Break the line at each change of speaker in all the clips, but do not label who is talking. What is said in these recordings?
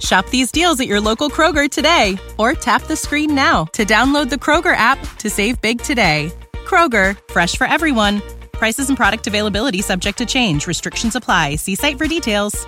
Shop these deals at your local Kroger today or tap the screen now to download the Kroger app to save big today. Kroger, fresh for everyone. Prices and product availability subject to change. Restrictions apply. See site for details.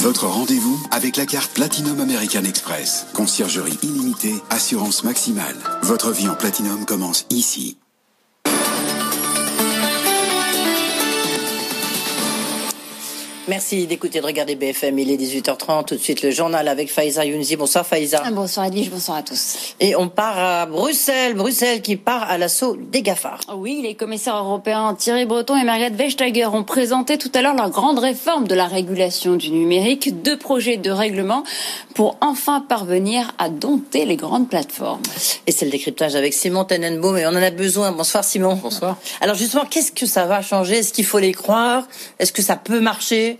Votre rendez-vous avec la carte Platinum American Express. Conciergerie illimitée, assurance maximale. Votre vie en Platinum commence ici.
Merci d'écouter, de regarder BFM. Il est 18h30. Tout de suite, le journal avec Faiza Younzi. Bonsoir, Faiza.
Bonsoir, Edwige. Bonsoir à tous.
Et on part à Bruxelles. Bruxelles qui part à l'assaut des GAFAR.
Oui, les commissaires européens Thierry Breton et Margrethe Vestager ont présenté tout à l'heure leur grande réforme de la régulation du numérique. Deux projets de règlement pour enfin parvenir à dompter les grandes plateformes.
Et c'est le décryptage avec Simon Tenenbaum. Et on en a besoin. Bonsoir, Simon.
Bonsoir.
Alors, justement, qu'est-ce que ça va changer? Est-ce qu'il faut les croire? Est-ce que ça peut marcher?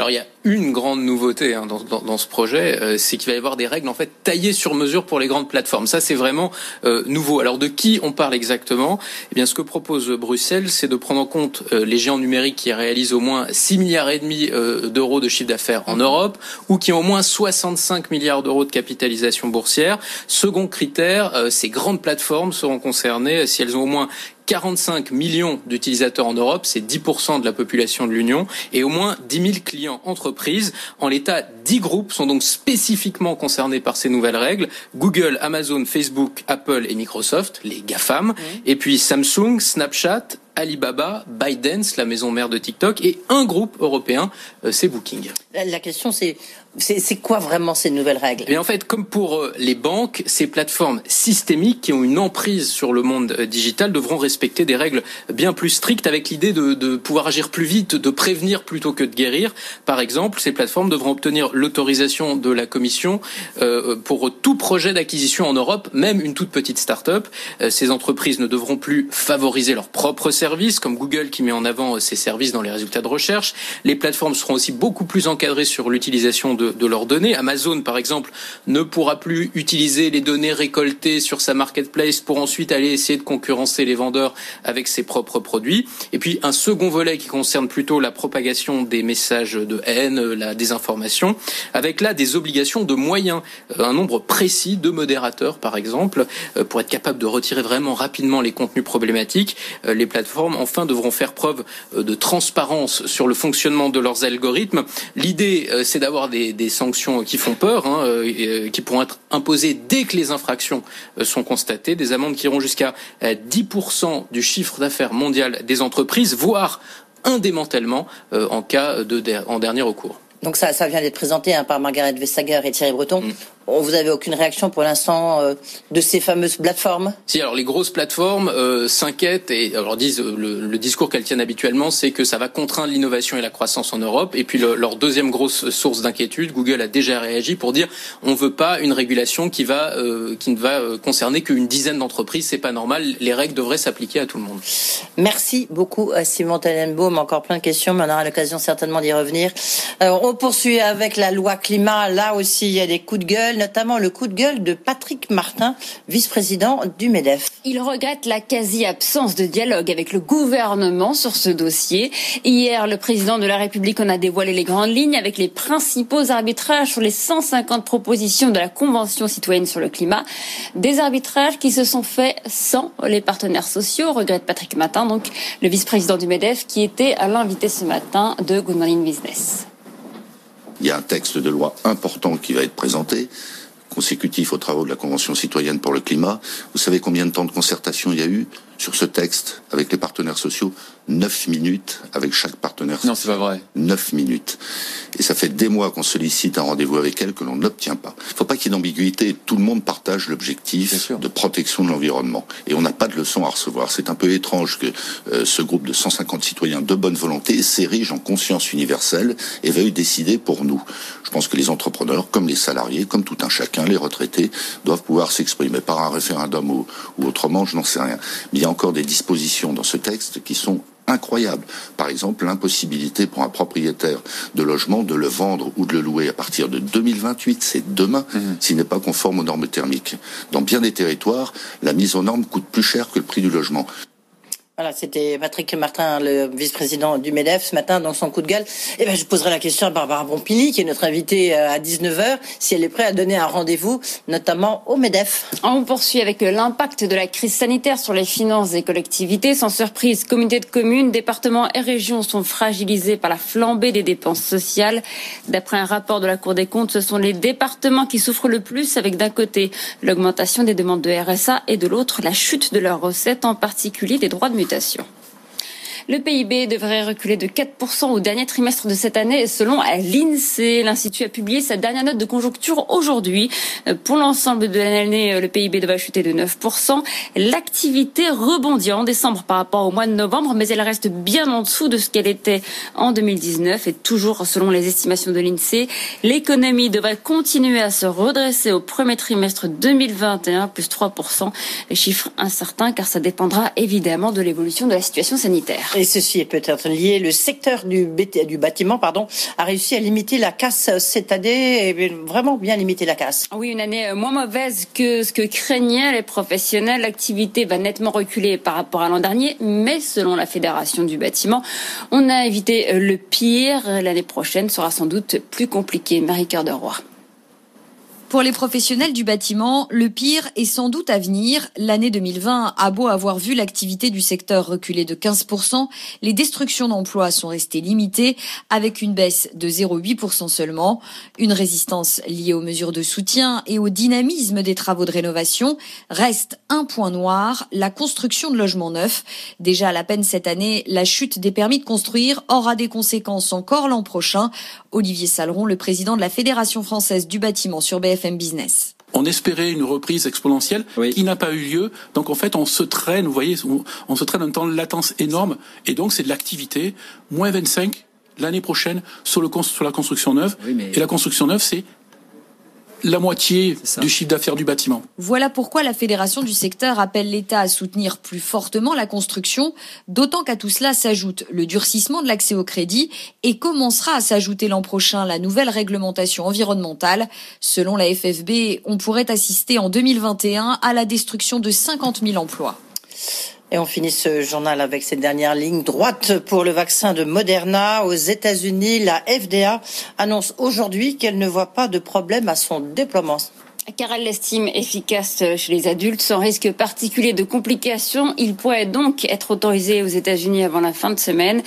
Alors il y a une grande nouveauté hein, dans, ce projet, euh, c'est qu'il va y avoir des règles en fait taillées sur mesure pour les grandes plateformes. Ça c'est vraiment euh, nouveau. Alors de qui on parle exactement? Eh bien ce que propose Bruxelles, c'est de prendre en compte euh, les géants numériques qui réalisent au moins 6 milliards et demi d'euros de chiffre d'affaires en Europe ou qui ont au moins 65 milliards d'euros de capitalisation boursière. Second critère, ces grandes plateformes seront concernées si elles ont au moins 45 millions d'utilisateurs en Europe, c'est 10% de la population de l'Union, et au moins 10 000 clients entreprises. En l'état, 10 groupes sont donc spécifiquement concernés par ces nouvelles règles. Google, Amazon, Facebook, Apple et Microsoft, les GAFAM, et puis Samsung, Snapchat, Alibaba, ByteDance, la maison mère de TikTok, et un groupe européen, euh, c'est Booking.
La question, c'est c'est quoi vraiment ces nouvelles règles?
Et en fait, comme pour les banques, ces plateformes systémiques qui ont une emprise sur le monde digital devront respecter des règles bien plus strictes avec l'idée de, de, pouvoir agir plus vite, de prévenir plutôt que de guérir. Par exemple, ces plateformes devront obtenir l'autorisation de la Commission euh, pour tout projet d'acquisition en Europe, même une toute petite start-up. Euh, ces entreprises ne devront plus favoriser leurs propres services, comme Google qui met en avant ses services dans les résultats de recherche. Les plateformes seront aussi beaucoup plus encadrées sur l'utilisation de, leurs données. Amazon, par exemple, ne pourra plus utiliser les données récoltées sur sa marketplace pour ensuite aller essayer de concurrencer les vendeurs avec ses propres produits. Et puis un second volet qui concerne plutôt la propagation des messages de haine, la désinformation, avec là des obligations de moyens, un nombre précis de modérateurs, par exemple, pour être capable de retirer vraiment rapidement les contenus problématiques. Les plateformes, enfin, devront faire preuve de transparence sur le fonctionnement de leurs algorithmes. L'idée, c'est d'avoir des, des, sanctions qui font peur, hein, euh, qui pourront être imposées dès que les infractions euh, sont constatées, des amendes qui iront jusqu'à 10% du chiffre d'affaires mondial des entreprises, voire un démantèlement euh, en cas de, en dernier recours.
Donc ça, ça vient d'être présenté hein, par Margaret Vestager et Thierry Breton. Mm. Vous avez aucune réaction pour l'instant euh, de ces fameuses plateformes?
Si, alors les grosses plateformes euh, s'inquiètent et alors disent euh, le, le discours qu'elles tiennent habituellement, c'est que ça va contraindre l'innovation et la croissance en Europe. Et puis le, leur deuxième grosse source d'inquiétude, Google a déjà réagi pour dire on veut pas une régulation qui va euh, qui ne va concerner qu'une dizaine d'entreprises. C'est pas normal. Les règles devraient s'appliquer à tout le monde.
Merci beaucoup à Simon Tenenbaum. Encore plein de questions, mais on aura l'occasion certainement d'y revenir. on poursuit avec la loi climat. Là aussi, il y a des coups de gueule notamment le coup de gueule de Patrick Martin, vice-président du MEDEF.
Il regrette la quasi-absence de dialogue avec le gouvernement sur ce dossier. Hier, le président de la République en a dévoilé les grandes lignes avec les principaux arbitrages sur les 150 propositions de la Convention citoyenne sur le climat. Des arbitrages qui se sont faits sans les partenaires sociaux, regrette Patrick Martin, donc le vice-président du MEDEF qui était à l'invité ce matin de Good Morning Business.
Il y a un texte de loi important qui va être présenté, consécutif aux travaux de la Convention citoyenne pour le climat. Vous savez combien de temps de concertation il y a eu? Sur ce texte avec les partenaires sociaux 9 minutes avec chaque partenaire.
Non, c'est pas vrai.
9 minutes. Et ça fait des mois qu'on sollicite un rendez-vous avec elle que l'on n'obtient pas. Il ne faut pas qu'il y ait d'ambiguïté. Tout le monde partage l'objectif de protection de l'environnement. Et on n'a pas de leçon à recevoir. C'est un peu étrange que euh, ce groupe de 150 citoyens de bonne volonté s'érige en conscience universelle et veuille décider pour nous. Je pense que les entrepreneurs, comme les salariés, comme tout un chacun, les retraités, doivent pouvoir s'exprimer par un référendum ou, ou autrement, je n'en sais rien. Mais il y a encore des dispositions dans ce texte qui sont incroyable. Par exemple, l'impossibilité pour un propriétaire de logement de le vendre ou de le louer à partir de 2028, c'est demain, mhm. s'il n'est pas conforme aux normes thermiques. Dans bien des territoires, la mise aux normes coûte plus cher que le prix du logement.
Voilà, c'était Patrick Martin, le vice-président du MEDEF, ce matin, dans son coup de gueule. Eh ben, je poserai la question à Barbara Bompili, qui est notre invitée euh, à 19h, si elle est prête à donner un rendez-vous, notamment au MEDEF.
On poursuit avec l'impact de la crise sanitaire sur les finances des collectivités. Sans surprise, comités de communes, départements et régions sont fragilisés par la flambée des dépenses sociales. D'après un rapport de la Cour des comptes, ce sont les départements qui souffrent le plus, avec d'un côté l'augmentation des demandes de RSA et de l'autre la chute de leurs recettes, en particulier des droits de mutation consultation. Le PIB devrait reculer de 4% au dernier trimestre de cette année selon l'INSEE. L'Institut a publié sa dernière note de conjoncture aujourd'hui. Pour l'ensemble de l'année, le PIB devrait chuter de 9%. L'activité rebondit en décembre par rapport au mois de novembre, mais elle reste bien en dessous de ce qu'elle était en 2019 et toujours selon les estimations de l'INSEE. L'économie devrait continuer à se redresser au premier trimestre 2021, plus 3%. Les chiffres incertains car ça dépendra évidemment de l'évolution de la situation sanitaire.
Et ceci est peut-être lié. Le secteur du, du bâtiment pardon, a réussi à limiter la casse cette année, et vraiment bien limiter la casse.
Oui, une année euh, moins mauvaise que ce que craignaient les professionnels. L'activité va nettement reculer par rapport à l'an dernier, mais selon la Fédération du bâtiment, on a évité le pire. L'année prochaine sera sans doute plus compliquée. Marie-Cœur de Roy.
Pour les professionnels du bâtiment, le pire est sans doute à venir. L'année 2020 a beau avoir vu l'activité du secteur reculer de 15%, les destructions d'emplois sont restées limitées avec une baisse de 0,8% seulement. Une résistance liée aux mesures de soutien et au dynamisme des travaux de rénovation reste un point noir, la construction de logements neufs. Déjà à la peine cette année, la chute des permis de construire aura des conséquences encore l'an prochain. Olivier Saleron, le président de la Fédération française du bâtiment sur BFM Business.
On espérait une reprise exponentielle qui n'a pas eu lieu. Donc en fait, on se traîne, vous voyez, on, se traîne un temps de latence énorme. Et donc c'est de l'activité, moins 25 l'année prochaine sur, le, sur la construction neuve. Et la construction neuve, c'est la moitié du chiffre d'affaires du bâtiment.
Voilà pourquoi la fédération du secteur appelle l'État à soutenir plus fortement la construction, d'autant qu'à tout cela s'ajoute le durcissement de l'accès au crédit et commencera à s'ajouter l'an prochain la nouvelle réglementation environnementale. Selon la FFB, on pourrait assister en 2021 à la destruction de 50 000 emplois.
Et on finit ce journal avec cette dernière ligne droite pour le vaccin de Moderna. Aux États-Unis, la FDA annonce aujourd'hui qu'elle ne voit pas de problème à son déploiement
car elle l'estime efficace chez les adultes sans risque particulier de complications. Il pourrait donc être autorisé aux États-Unis avant la fin de semaine.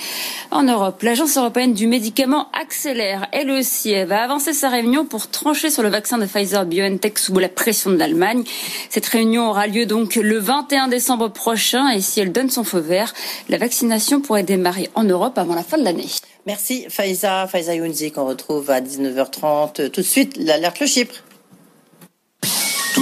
En Europe, l'Agence européenne du médicament accélère. Elle aussi, elle va avancer sa réunion pour trancher sur le vaccin de Pfizer BioNTech sous la pression de l'Allemagne. Cette réunion aura lieu donc le 21 décembre prochain et si elle donne son feu vert, la vaccination pourrait démarrer en Europe avant la fin de l'année.
Merci Faiza, Faiza Younzi qu'on retrouve à 19h30. Tout de suite, l'alerte le Chypre.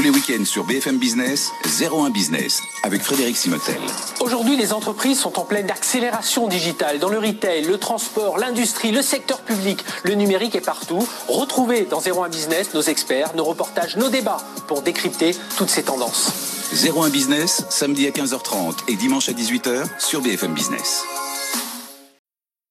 Tous les week-ends sur BFM Business, 01 Business, avec Frédéric Simotel.
Aujourd'hui, les entreprises sont en pleine accélération digitale dans le retail, le transport, l'industrie, le secteur public. Le numérique est partout. Retrouvez dans 01 Business nos experts, nos reportages, nos débats pour décrypter toutes ces tendances.
01 Business, samedi à 15h30 et dimanche à 18h sur BFM Business.